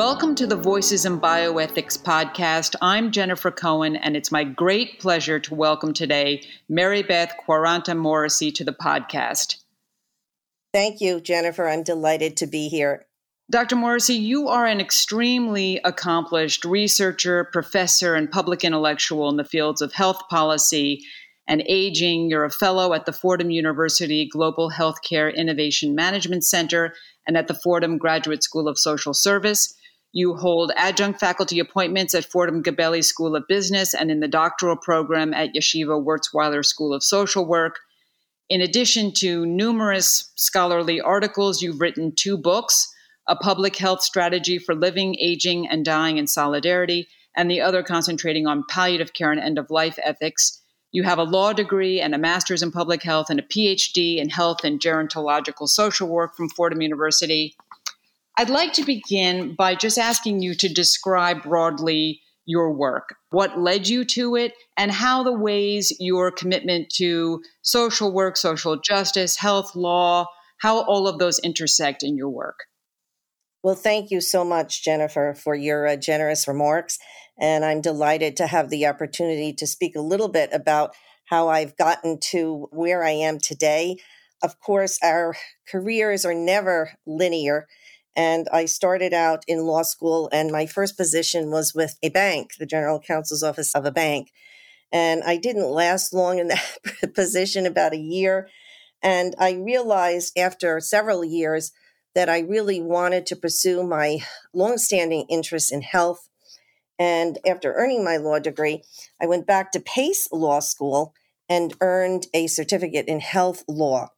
Welcome to the Voices in Bioethics podcast. I'm Jennifer Cohen, and it's my great pleasure to welcome today Mary Beth Quaranta Morrissey to the podcast. Thank you, Jennifer. I'm delighted to be here. Dr. Morrissey, you are an extremely accomplished researcher, professor, and public intellectual in the fields of health policy and aging. You're a fellow at the Fordham University Global Healthcare Innovation Management Center and at the Fordham Graduate School of Social Service. You hold adjunct faculty appointments at Fordham Gabelli School of Business and in the doctoral program at Yeshiva Wurzweiler School of Social Work. In addition to numerous scholarly articles, you've written two books A Public Health Strategy for Living, Aging, and Dying in Solidarity, and the other concentrating on palliative care and end of life ethics. You have a law degree and a master's in public health and a PhD in health and gerontological social work from Fordham University. I'd like to begin by just asking you to describe broadly your work, what led you to it, and how the ways your commitment to social work, social justice, health, law, how all of those intersect in your work. Well, thank you so much, Jennifer, for your uh, generous remarks. And I'm delighted to have the opportunity to speak a little bit about how I've gotten to where I am today. Of course, our careers are never linear. And I started out in law school, and my first position was with a bank, the general counsel's office of a bank. And I didn't last long in that position, about a year. And I realized after several years that I really wanted to pursue my longstanding interest in health. And after earning my law degree, I went back to Pace Law School and earned a certificate in health law.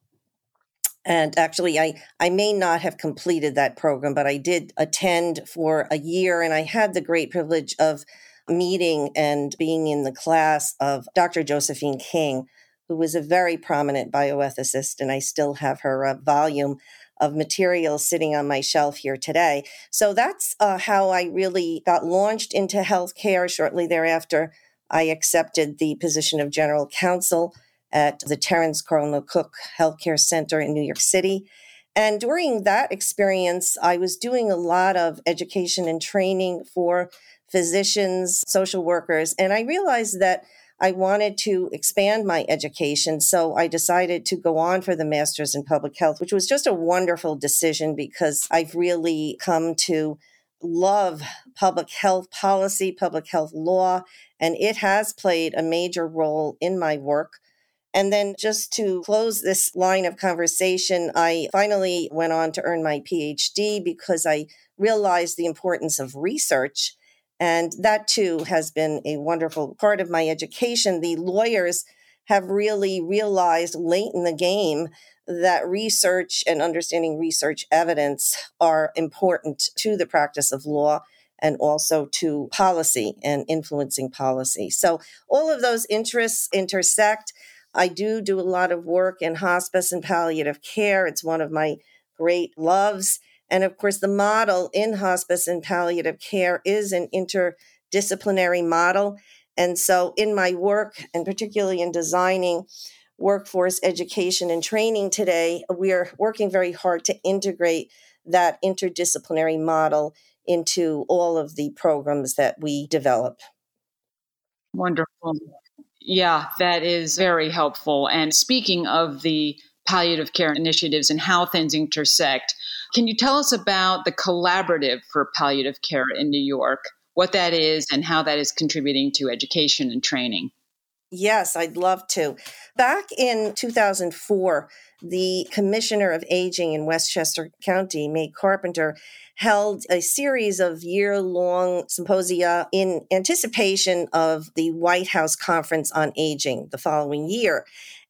And actually, I, I may not have completed that program, but I did attend for a year. And I had the great privilege of meeting and being in the class of Dr. Josephine King, who was a very prominent bioethicist. And I still have her uh, volume of material sitting on my shelf here today. So that's uh, how I really got launched into healthcare. Shortly thereafter, I accepted the position of general counsel at the Terence Cardinal Cooke Healthcare Center in New York City. And during that experience, I was doing a lot of education and training for physicians, social workers, and I realized that I wanted to expand my education. So I decided to go on for the master's in public health, which was just a wonderful decision because I've really come to love public health policy, public health law, and it has played a major role in my work. And then just to close this line of conversation, I finally went on to earn my PhD because I realized the importance of research. And that too has been a wonderful part of my education. The lawyers have really realized late in the game that research and understanding research evidence are important to the practice of law and also to policy and influencing policy. So all of those interests intersect. I do do a lot of work in hospice and palliative care. It's one of my great loves. And of course, the model in hospice and palliative care is an interdisciplinary model. And so, in my work, and particularly in designing workforce education and training today, we are working very hard to integrate that interdisciplinary model into all of the programs that we develop. Wonderful. Yeah, that is very helpful. And speaking of the palliative care initiatives and how things intersect, can you tell us about the collaborative for palliative care in New York, what that is, and how that is contributing to education and training? Yes, I'd love to. Back in 2004, the Commissioner of Aging in Westchester County, Mae Carpenter, held a series of year long symposia in anticipation of the White House Conference on Aging the following year.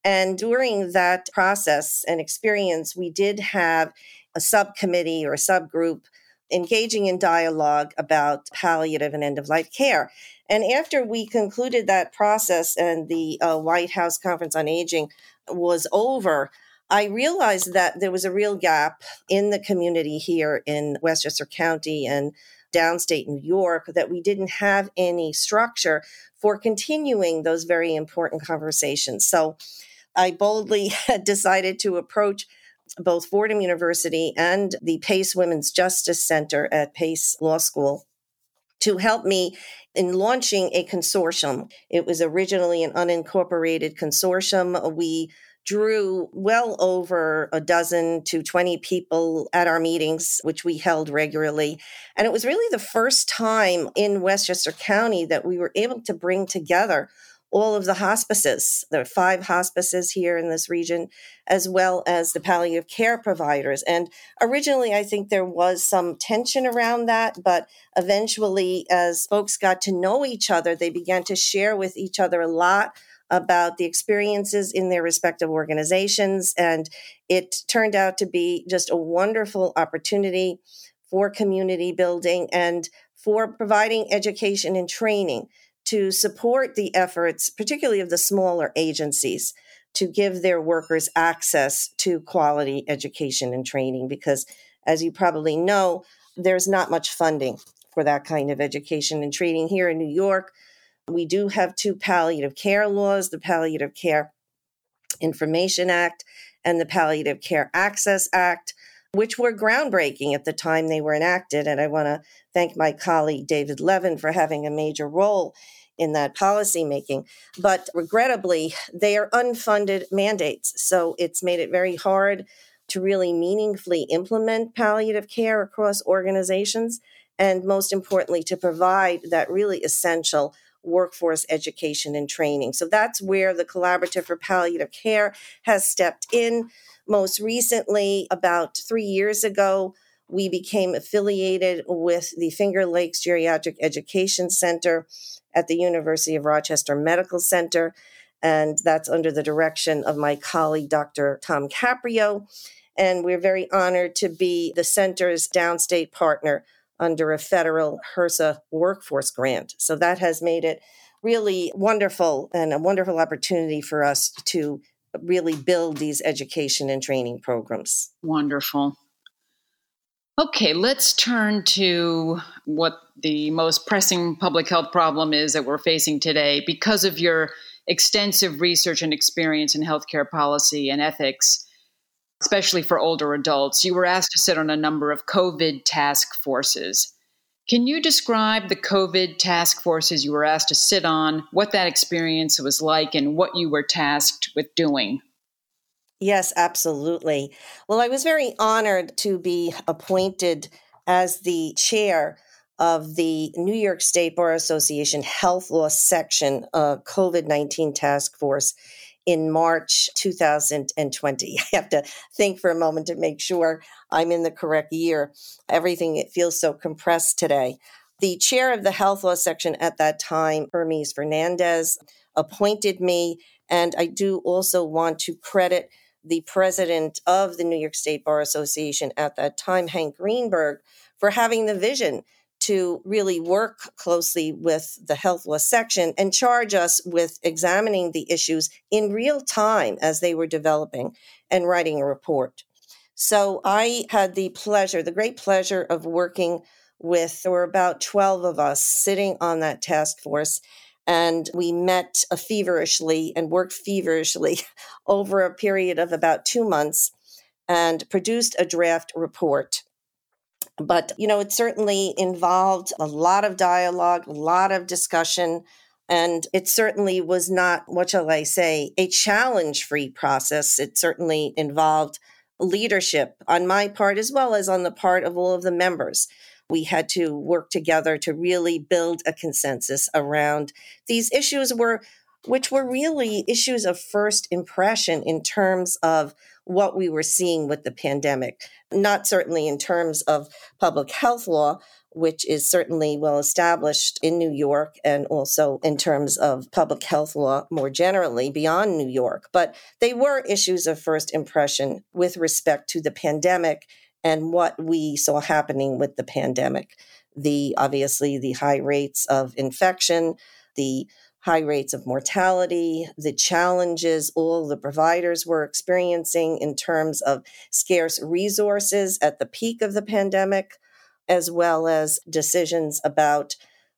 And during that process and experience, we did have a subcommittee or a subgroup engaging in dialogue about palliative and end of life care. And after we concluded that process and the uh, White House Conference on Aging was over, I realized that there was a real gap in the community here in Westchester County and downstate New York that we didn't have any structure for continuing those very important conversations. So I boldly decided to approach both Fordham University and the Pace Women's Justice Center at Pace Law School to help me in launching a consortium. It was originally an unincorporated consortium. We drew well over a dozen to 20 people at our meetings, which we held regularly. And it was really the first time in Westchester County that we were able to bring together all of the hospices. There are five hospices here in this region, as well as the palliative care providers. And originally, I think there was some tension around that, but eventually, as folks got to know each other, they began to share with each other a lot about the experiences in their respective organizations. And it turned out to be just a wonderful opportunity for community building and for providing education and training to support the efforts, particularly of the smaller agencies, to give their workers access to quality education and training. Because, as you probably know, there's not much funding for that kind of education and training here in New York. We do have two palliative care laws the Palliative Care Information Act and the Palliative Care Access Act, which were groundbreaking at the time they were enacted. And I want to thank my colleague David Leven for having a major role in that policy making. But regrettably, they are unfunded mandates. So it's made it very hard to really meaningfully implement palliative care across organizations. And most importantly, to provide that really essential workforce education and training. So that's where the Collaborative for Palliative Care has stepped in. Most recently, about three years ago, we became affiliated with the Finger Lakes Geriatric Education Center at the University of Rochester Medical Center. And that's under the direction of my colleague, Dr. Tom Caprio. And we're very honored to be the center's downstate partner under a federal HRSA workforce grant. So that has made it really wonderful and a wonderful opportunity for us to really build these education and training programs. Wonderful. Okay, let's turn to what the most pressing public health problem is that we're facing today. Because of your extensive research and experience in healthcare policy and ethics, especially for older adults, you were asked to sit on a number of COVID task forces. Can you describe the COVID task forces you were asked to sit on, what that experience was like, and what you were tasked with doing? Yes, absolutely. Well, I was very honored to be appointed as the chair of the New York State Bar Association Health Law Section uh, COVID 19 Task Force in March 2020. I have to think for a moment to make sure I'm in the correct year. Everything it feels so compressed today. The chair of the health law section at that time, Hermes Fernandez, appointed me. And I do also want to credit the president of the New York State Bar Association at that time, Hank Greenberg, for having the vision to really work closely with the health law section and charge us with examining the issues in real time as they were developing and writing a report. So I had the pleasure, the great pleasure of working with, there were about 12 of us sitting on that task force and we met feverishly and worked feverishly over a period of about two months and produced a draft report. But, you know, it certainly involved a lot of dialogue, a lot of discussion, and it certainly was not, what shall I say, a challenge free process. It certainly involved leadership on my part as well as on the part of all of the members we had to work together to really build a consensus around these issues were which were really issues of first impression in terms of what we were seeing with the pandemic not certainly in terms of public health law which is certainly well established in New York and also in terms of public health law more generally beyond New York. But they were issues of first impression with respect to the pandemic and what we saw happening with the pandemic. The obviously the high rates of infection, the high rates of mortality, the challenges all the providers were experiencing in terms of scarce resources at the peak of the pandemic, as well as decisions about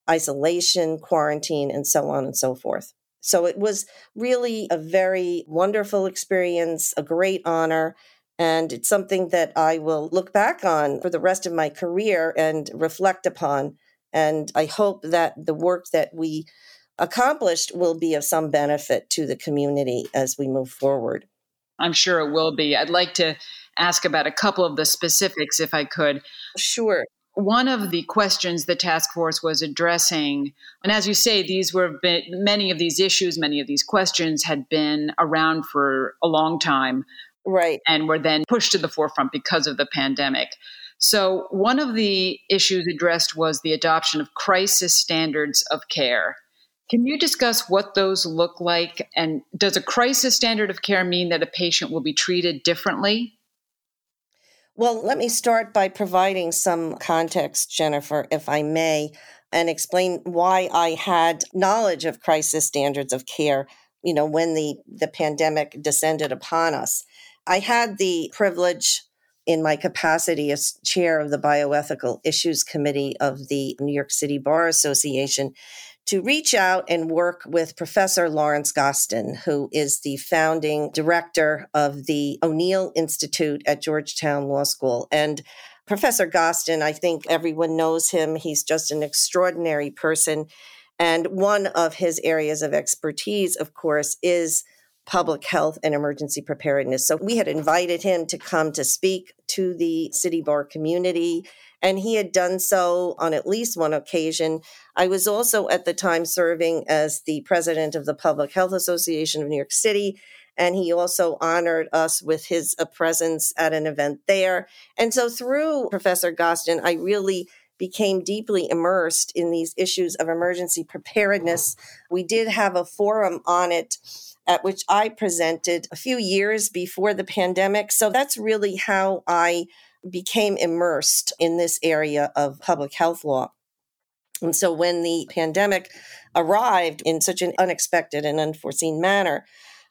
isolation, quarantine, and so on and so forth. So it was really a very wonderful experience, a great honor, And it's something that I will look back on for the rest of my career and reflect upon. And I hope that the work that we accomplished will be of some benefit to the community as we move forward. I'm sure it will be. I'd like to ask about a couple of the specifics if I could. Sure. One of the questions the task force was addressing, and as you say, these were been, many of these issues, many of these questions had been around for a long time. Right. And were then pushed to the forefront because of the pandemic. So, one of the issues addressed was the adoption of crisis standards of care. Can you discuss what those look like? And does a crisis standard of care mean that a patient will be treated differently? Well, let me start by providing some context, Jennifer, if I may, and explain why I had knowledge of crisis standards of care, you know, when the, the pandemic descended upon us. I had the privilege in my capacity as chair of the Bioethical Issues Committee of the New York City Bar Association to reach out and work with Professor Lawrence Gostin, who is the founding director of the O'Neill Institute at Georgetown Law School. And Professor Gostin, I think everyone knows him. He's just an extraordinary person. And one of his areas of expertise, of course, is public health and emergency preparedness. So we had invited him to come to speak to the city bar community, and he had done so on at least one occasion. I was also at the time serving as the president of the Public Health Association of New York City. And he also honored us with his uh, presence at an event there. And so, through Professor Gostin, I really became deeply immersed in these issues of emergency preparedness. We did have a forum on it at which I presented a few years before the pandemic. So that's really how I became immersed in this area of public health law. And so when the pandemic arrived in such an unexpected and unforeseen manner,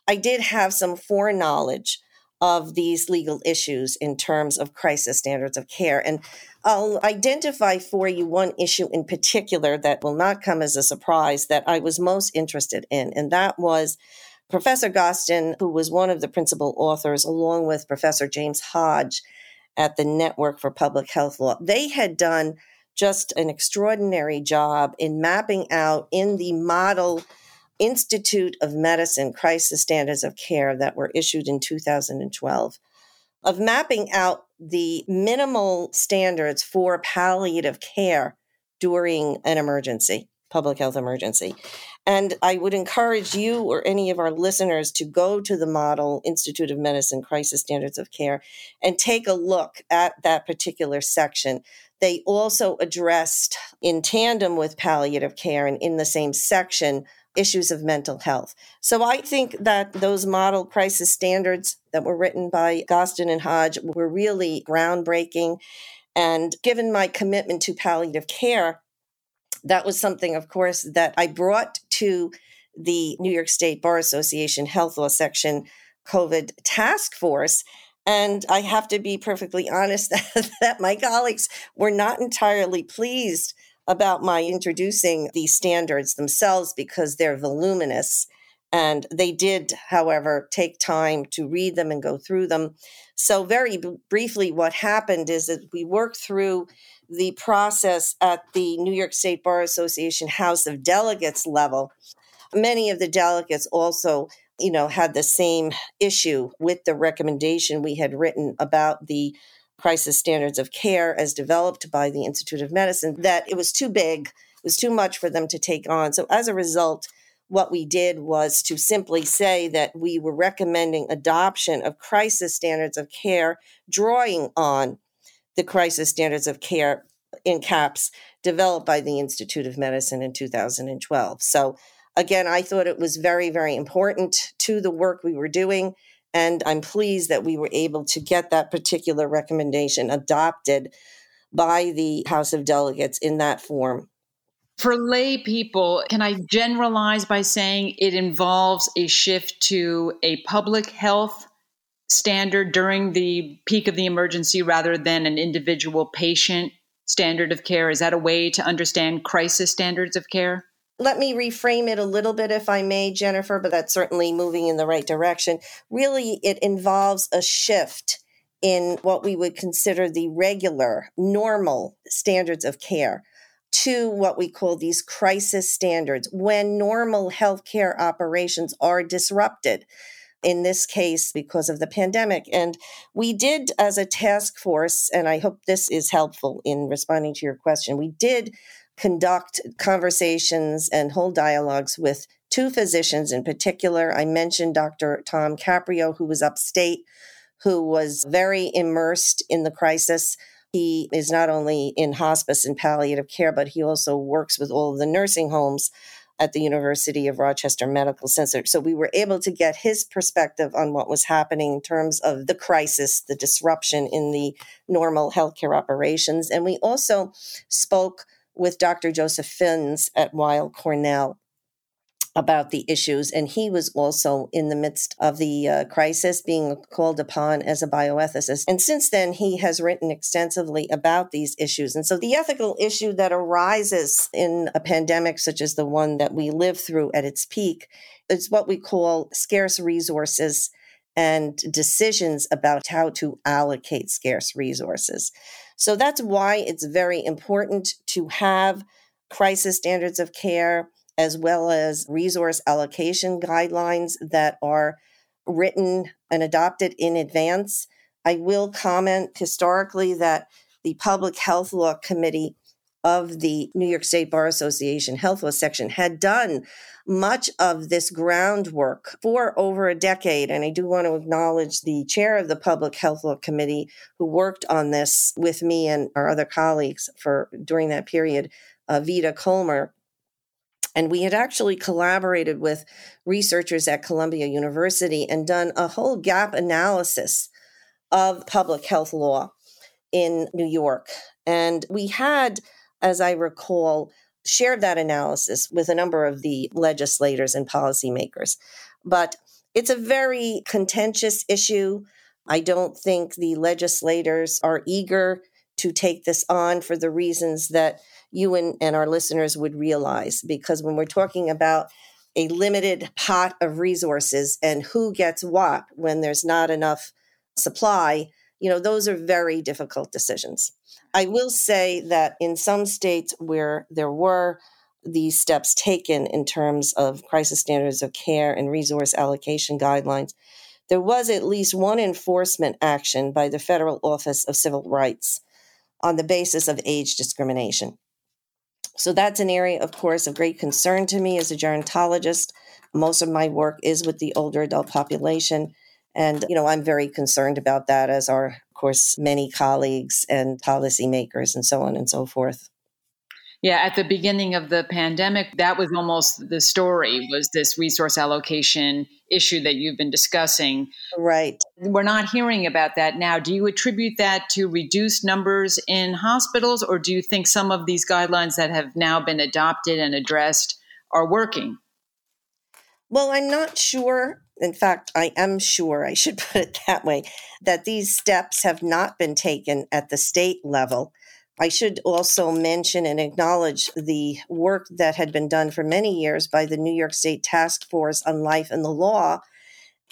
I did have some foreknowledge of these legal issues in terms of crisis standards of care. And I'll identify for you one issue in particular that will not come as a surprise that I was most interested in, and that was Professor Gostin, who was one of the principal authors, along with Professor James Hodge at the Network for Public Health Law, they had done just an extraordinary job in mapping out in the model Institute of Medicine crisis standards of care that were issued in 2012 of mapping out the minimal standards for palliative care during an emergency public health emergency. And I would encourage you or any of our listeners to go to the Model Institute of Medicine Crisis Standards of Care and take a look at that particular section. They also addressed, in tandem with palliative care and in the same section, issues of mental health. So I think that those model crisis standards that were written by Gostin and Hodge were really groundbreaking. And given my commitment to palliative care, that was something, of course, that I brought to the New York State Bar Association Health Law Section COVID task force. And I have to be perfectly honest that, that my colleagues were not entirely pleased about my introducing these standards themselves because they're voluminous. And they did, however, take time to read them and go through them. So, very b- briefly, what happened is that we worked through the process at the New York State Bar Association House of Delegates level. Many of the delegates also, you know, had the same issue with the recommendation we had written about the crisis standards of care as developed by the Institute of Medicine that it was too big, it was too much for them to take on. So as a result, what we did was to simply say that we were recommending adoption of crisis standards of care, drawing on the crisis standards of care in CAPS developed by the Institute of Medicine in 2012. So, again, I thought it was very, very important to the work we were doing. And I'm pleased that we were able to get that particular recommendation adopted by the House of Delegates in that form. For lay people, can I generalize by saying it involves a shift to a public health standard during the peak of the emergency rather than an individual patient standard of care? Is that a way to understand crisis standards of care? Let me reframe it a little bit, if I may, Jennifer, but that's certainly moving in the right direction. Really, it involves a shift in what we would consider the regular, normal standards of care to what we call these crisis standards when normal healthcare operations are disrupted. In this case, because of the pandemic. And we did, as a task force, and I hope this is helpful in responding to your question, we did conduct conversations and hold dialogues with two physicians in particular. I mentioned Dr. Tom Caprio, who was upstate, who was very immersed in the crisis. He is not only in hospice and palliative care, but he also works with all of the nursing homes at the University of Rochester Medical Center. So we were able to get his perspective on what was happening in terms of the crisis, the disruption in the normal healthcare operations. And we also spoke with Dr. Joseph Fins at Weill Cornell about the issues. And he was also in the midst of the uh, crisis being called upon as a bioethicist. And since then, he has written extensively about these issues. And so the ethical issue that arises in a pandemic such as the one that we live through at its peak is what we call scarce resources and decisions about how to allocate scarce resources. So that's why it's very important to have crisis standards of care as well as resource allocation guidelines that are written and adopted in advance. I will comment historically that the Public Health Law Committee of the New York State Bar Association Health Law section had done much of this groundwork for over a decade. And I do want to acknowledge the chair of the Public Health Law Committee who worked on this with me and our other colleagues for during that period, uh, Vita Colmer. And we had actually collaborated with researchers at Columbia University and done a whole gap analysis of public health law in New York. And we had, as I recall, shared that analysis with a number of the legislators and policymakers. But it's a very contentious issue. I don't think the legislators are eager to take this on for the reasons that you and, and our listeners would realize. Because when we're talking about a limited pot of resources and who gets what when there's not enough supply, you know, those are very difficult decisions. I will say that in some states where there were these steps taken in terms of crisis standards of care and resource allocation guidelines, there was at least one enforcement action by the Federal Office of Civil Rights on the basis of age discrimination. So that's an area, of course, of great concern to me as a gerontologist. Most of my work is with the older adult population. And, you know, I'm very concerned about that, as are, of course, many colleagues and policymakers and so on and so forth. Yeah, at the beginning of the pandemic, that was almost the story was this resource allocation issue that you've been discussing. Right. We're not hearing about that now. Do you attribute that to reduced numbers in hospitals or do you think some of these guidelines that have now been adopted and addressed are working? Well, I'm not sure. In fact, I am sure, I should put it that way, that these steps have not been taken at the state level I should also mention and acknowledge the work that had been done for many years by the New York State Task Force on Life and the Law,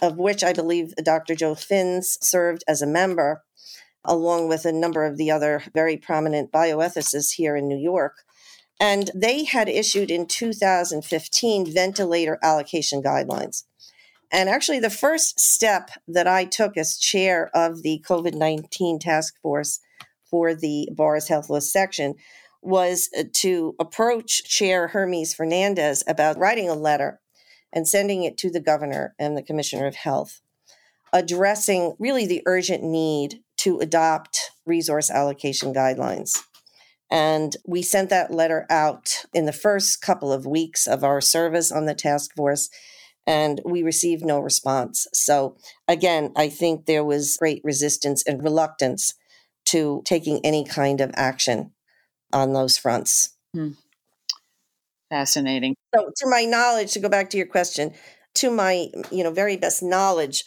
of which I believe Dr. Joe Fins served as a member, along with a number of the other very prominent bioethicists here in New York. And they had issued in 2015 ventilator allocation guidelines. And actually, the first step that I took as chair of the COVID 19 task force for the Bar's Health Law section was uh, to approach Chair Hermes Fernandez about writing a letter and sending it to the governor and the commissioner of health, addressing really the urgent need to adopt resource allocation guidelines. And we sent that letter out in the first couple of weeks of our service on the task force, and we received no response. So, again, I think there was great resistance and reluctance to taking any kind of action on those fronts. Hmm. Fascinating. So, to my knowledge, to go back to your question, to my you know very best knowledge,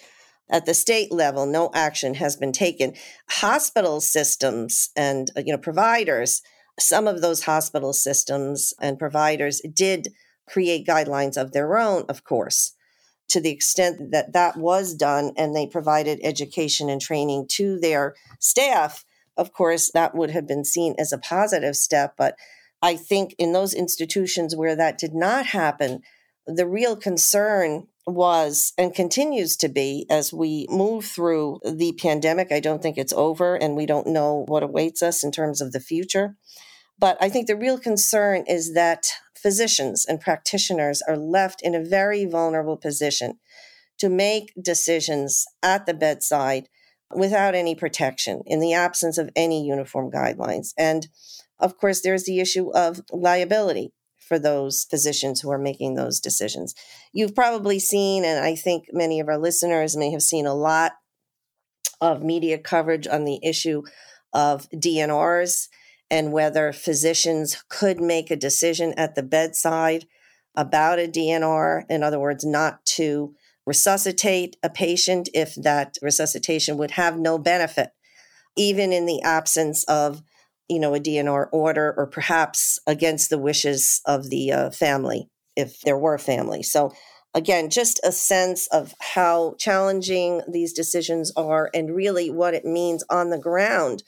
at the state level, no action has been taken. Hospital systems and you know providers, some of those hospital systems and providers did create guidelines of their own, of course. to the extent that that was done and they provided education and training to their staff, of course, that would have been seen as a positive step. But I think in those institutions where that did not happen, the real concern was and continues to be as we move through the pandemic. I don't think it's over and we don't know what awaits us in terms of the future. But I think the real concern is that physicians and practitioners are left in a very vulnerable position to make decisions at the bedside without any protection in the absence of any uniform guidelines. And of course, there's the issue of liability for those physicians who are making those decisions. You've probably seen, and I think many of our listeners may have seen a lot of media coverage on the issue of DNRs and whether physicians could make a decision at the bedside about a DNR. In other words, not to resuscitate a patient if that resuscitation would have no benefit, even in the absence of you know, a DNR order or perhaps against the wishes of the uh, family, if there were family. So, again, just a sense of how challenging these decisions are and really what it means on the ground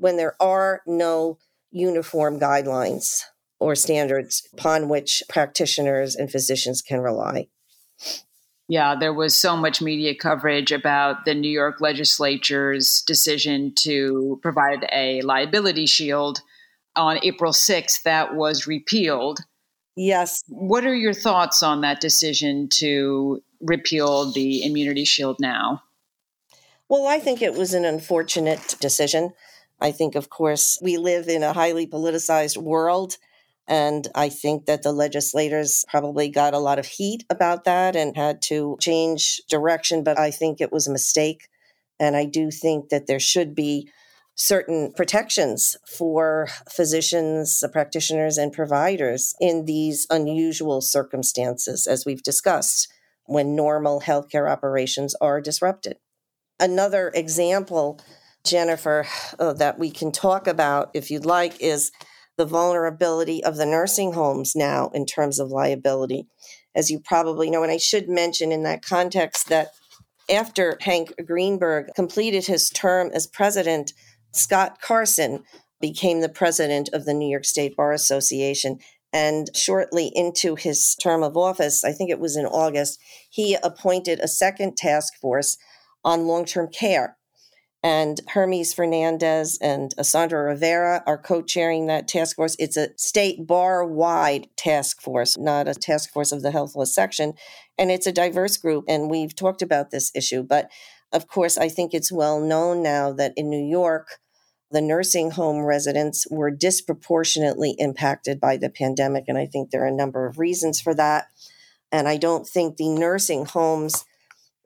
when there are no uniform guidelines or standards upon which practitioners and physicians can rely. Yeah, there was so much media coverage about the New York legislature's decision to provide a liability shield on April 6th that was repealed. Yes. What are your thoughts on that decision to repeal the immunity shield now? Well, I think it was an unfortunate decision. I think, of course, we live in a highly politicized world and I think that the legislators probably got a lot of heat about that and had to change direction. But I think it was a mistake. And I do think that there should be certain protections for physicians, practitioners, and providers in these unusual circumstances, as we've discussed, when normal healthcare operations are disrupted. Another example, Jennifer, uh, that we can talk about, if you'd like, is the vulnerability of the nursing homes now in terms of liability. As you probably know, and I should mention in that context that after Hank Greenberg completed his term as president, Scott Karson became the president of the New York State Bar Association. And shortly into his term of office, I think it was in August, he appointed a second task force on long term care and Hermes Fernandez and Sandra Rivera are co chairing that task force. It's a state bar wide task force, not a task force of the health law section. And it's a diverse group. And we've talked about this issue. But of course, I think it's well known now that in New York, the nursing home residents were disproportionately impacted by the pandemic. And I think there are a number of reasons for that. And I don't think the nursing homes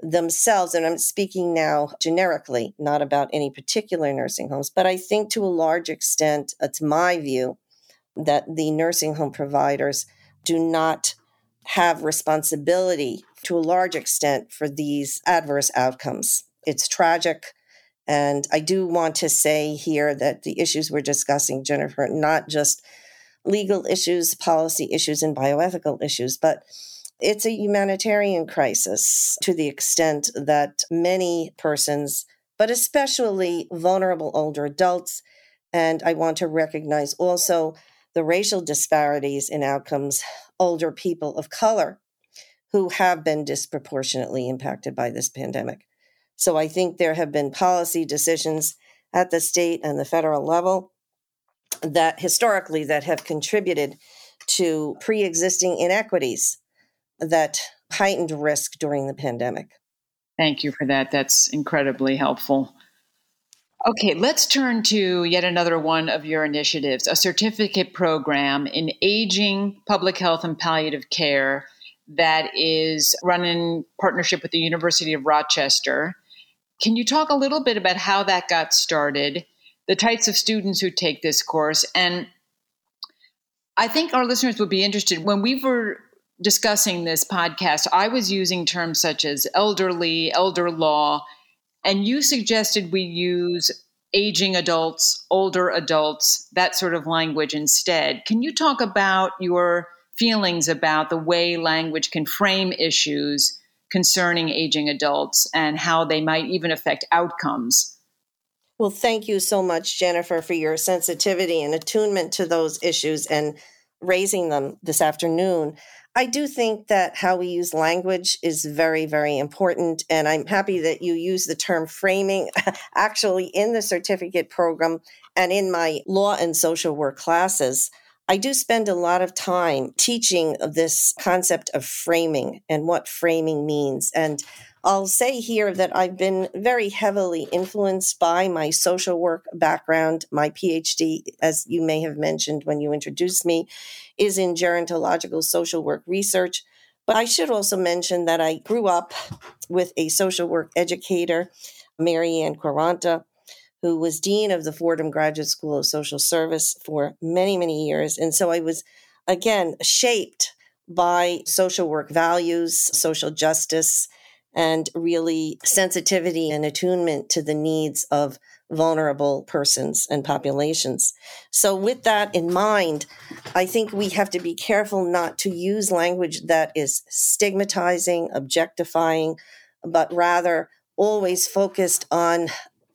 themselves, and I'm speaking now generically, not about any particular nursing homes, but I think to a large extent, it's my view that the nursing home providers do not have responsibility to a large extent for these adverse outcomes. It's tragic. And I do want to say here that the issues we're discussing, Jennifer, not just legal issues, policy issues, and bioethical issues, but it's a humanitarian crisis to the extent that many persons, but especially vulnerable older adults, and I want to recognize also the racial disparities in outcomes, older people of color who have been disproportionately impacted by this pandemic. So I think there have been policy decisions at the state and the federal level that historically that have contributed to pre-existing inequities that heightened risk during the pandemic. Thank you for that. That's incredibly helpful. Okay, let's turn to yet another one of your initiatives a certificate program in aging, public health, and palliative care that is run in partnership with the University of Rochester. Can you talk a little bit about how that got started, the types of students who take this course, and I think our listeners would be interested when we were discussing this podcast, I was using terms such as elderly, elder law, and you suggested we use aging adults, older adults, that sort of language instead. Can you talk about your feelings about the way language can frame issues concerning aging adults and how they might even affect outcomes. Well, thank you so much, Jennifer, for your sensitivity and attunement to those issues and raising them this afternoon. I do think that how we use language is very, very important. And I'm happy that you use the term framing actually in the certificate program and in my law and social work classes. I do spend a lot of time teaching this concept of framing and what framing means. And I'll say here that I've been very heavily influenced by my social work background. My PhD, as you may have mentioned when you introduced me, is in gerontological social work research. But I should also mention that I grew up with a social work educator, Mary Ann Quaranta, who was dean of the Fordham Graduate School of Social Service for many, many years. And so I was, again, shaped by social work values, social justice, and really sensitivity and attunement to the needs of vulnerable persons and populations. So, with that in mind, I think we have to be careful not to use language that is stigmatizing, objectifying, but rather always focused on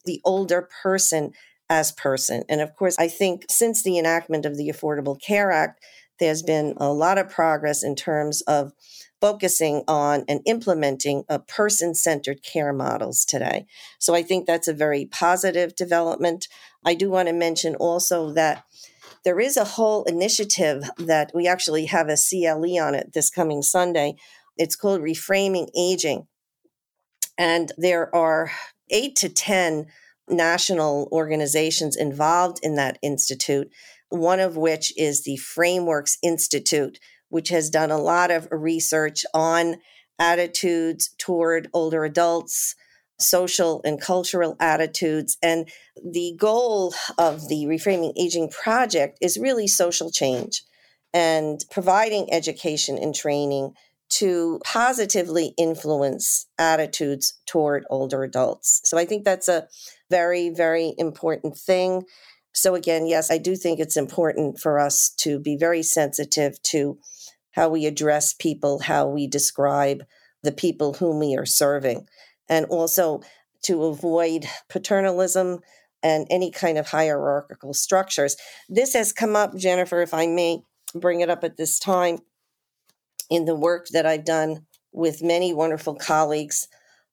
the older person as person. And of course, I think since the enactment of the Affordable Care Act, there's been a lot of progress in terms of focusing on and implementing a person centered care models today. So I think that's a very positive development. I do want to mention also that there is a whole initiative that we actually have a CLE on it this coming Sunday. It's called Reframing Aging. And there are eight to 10 national organizations involved in that institute, one of which is the Frameworks Institute, which has done a lot of research on attitudes toward older adults, social and cultural attitudes. And the goal of the Reframing Aging Project is really social change and providing education and training to positively influence attitudes toward older adults. So I think that's a very, very important thing. So, again, yes, I do think it's important for us to be very sensitive to how we address people, how we describe the people whom we are serving, and also to avoid paternalism and any kind of hierarchical structures. This has come up, Jennifer, if I may bring it up at this time, in the work that I've done with many wonderful colleagues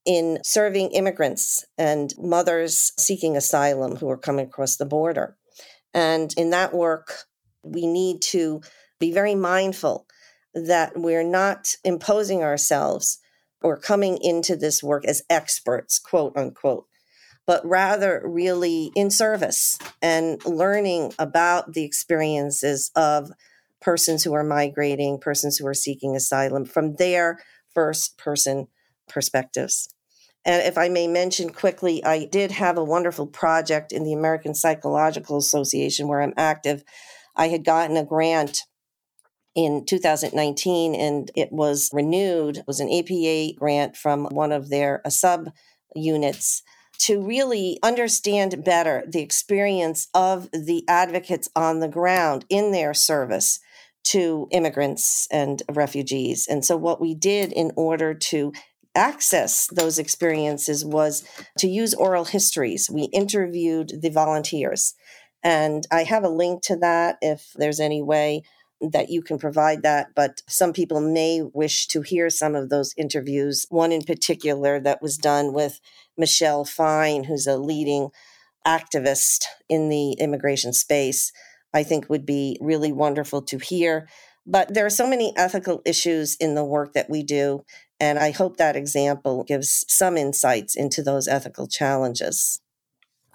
in serving immigrants and mothers seeking asylum who are coming across the border. And in that work, we need to be very mindful that we're not imposing ourselves or coming into this work as experts, quote unquote, but rather really in service and learning about the experiences of persons who are migrating, persons who are seeking asylum from their first person perspectives. And if I may mention quickly, I did have a wonderful project in the American Psychological Association where I'm active. I had gotten a grant in 2019 and it was renewed. It was an APA grant from one of their uh, sub units to really understand better the experience of the advocates on the ground in their service to immigrants and refugees. And so, what we did in order to access those experiences was to use oral histories. We interviewed the volunteers. And I have a link to that if there's any way that you can provide that, but some people may wish to hear some of those interviews. One in particular that was done with Michelle Fine, who's a leading activist in the immigration space, I think would be really wonderful to hear. But there are so many ethical issues in the work that we do, and I hope that example gives some insights into those ethical challenges.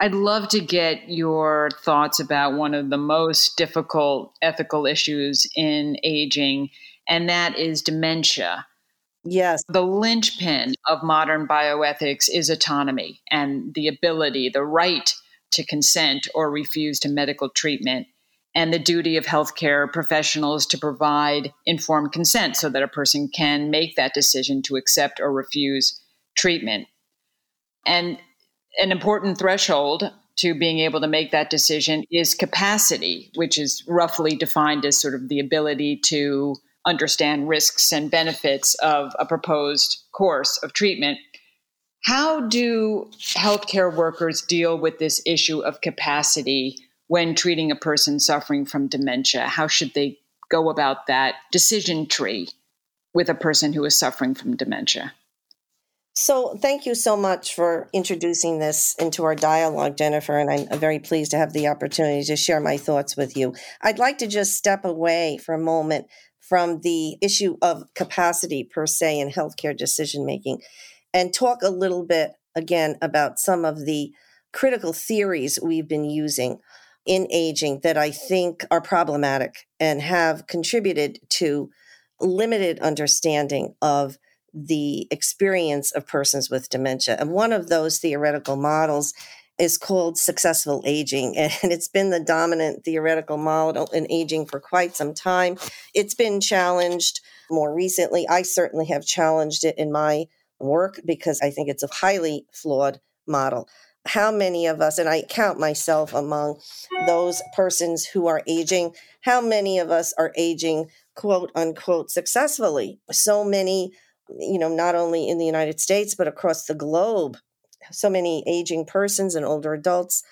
I'd love to get your thoughts about one of the most difficult ethical issues in aging, and that is dementia. Yes. The linchpin of modern bioethics is autonomy and the ability, the right to consent or refuse to medical treatment, and the duty of healthcare professionals to provide informed consent so that a person can make that decision to accept or refuse treatment. And an important threshold to being able to make that decision is capacity, which is roughly defined as sort of the ability to understand risks and benefits of a proposed course of treatment. How do healthcare workers deal with this issue of capacity when treating a person suffering from dementia? How should they go about that decision tree with a person who is suffering from dementia? So, thank you so much for introducing this into our dialogue, Jennifer. And I'm very pleased to have the opportunity to share my thoughts with you. I'd like to just step away for a moment from the issue of capacity per se in healthcare decision making and talk a little bit again about some of the critical theories we've been using in aging that I think are problematic and have contributed to limited understanding of the experience of persons with dementia. And one of those theoretical models is called successful aging. And it's been the dominant theoretical model in aging for quite some time. It's been challenged more recently. I certainly have challenged it in my work because I think it's a highly flawed model. How many of us, and I count myself among those persons who are aging, how many of us are aging, quote unquote, successfully? So many you know, not only in the United States, but across the globe. So many aging persons and older adults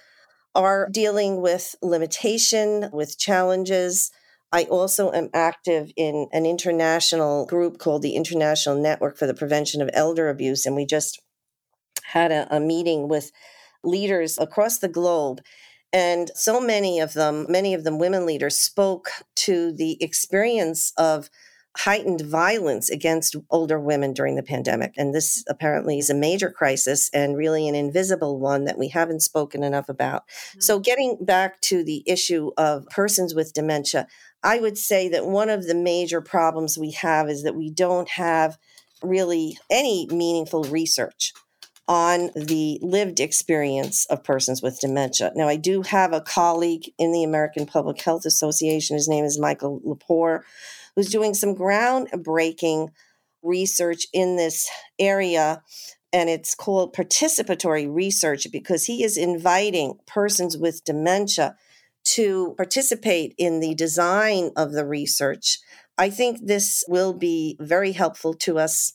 are dealing with limitation, with challenges. I also am active in an international group called the International Network for the Prevention of Elder Abuse. And we just had a, a meeting with leaders across the globe. And so many of them, many of them women leaders, spoke to the experience of heightened violence against older women during the pandemic. And this apparently is a major crisis and really an invisible one that we haven't spoken enough about. Mm-hmm. So, getting back to the issue of persons with dementia, I would say that one of the major problems we have is that we don't have really any meaningful research on the lived experience of persons with dementia. Now, I do have a colleague in the American Public Health Association. His name is Michael Lepore, who's doing some groundbreaking research in this area. And it's called participatory research because he is inviting persons with dementia to participate in the design of the research. I think this will be very helpful to us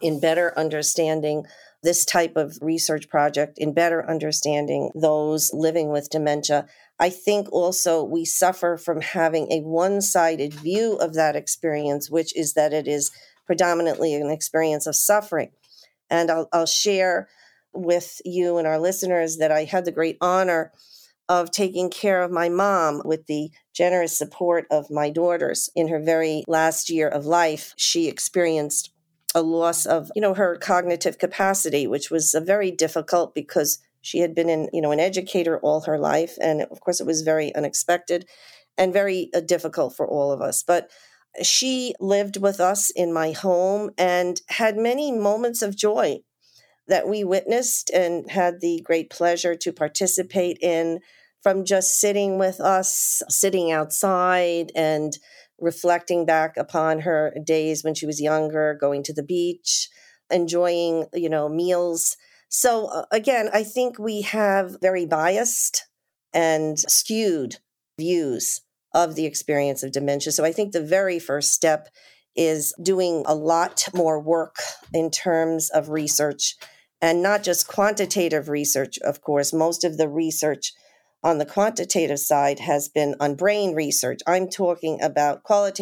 in better understanding this type of research project, in better understanding those living with dementia I think also we suffer from having a one sided view of that experience, which is that it is predominantly an experience of suffering. And I'll, I'll share with you and our listeners that I had the great honor of taking care of my mom with the generous support of my daughters in her very last year of life. She experienced a loss of, you know, her cognitive capacity, which was very difficult because she had been in, you know, an educator all her life, and of course, it was very unexpected and very uh, difficult for all of us. But she lived with us in my home and had many moments of joy that we witnessed and had the great pleasure to participate in from just sitting with us, sitting outside and reflecting back upon her days when she was younger, going to the beach, enjoying, you know, meals so, uh, again, I think we have very biased and skewed views of the experience of dementia. So, I think the very first step is doing a lot more work in terms of research and not just quantitative research, of course. Most of the research on the quantitative side has been on brain research. I'm talking about qualitative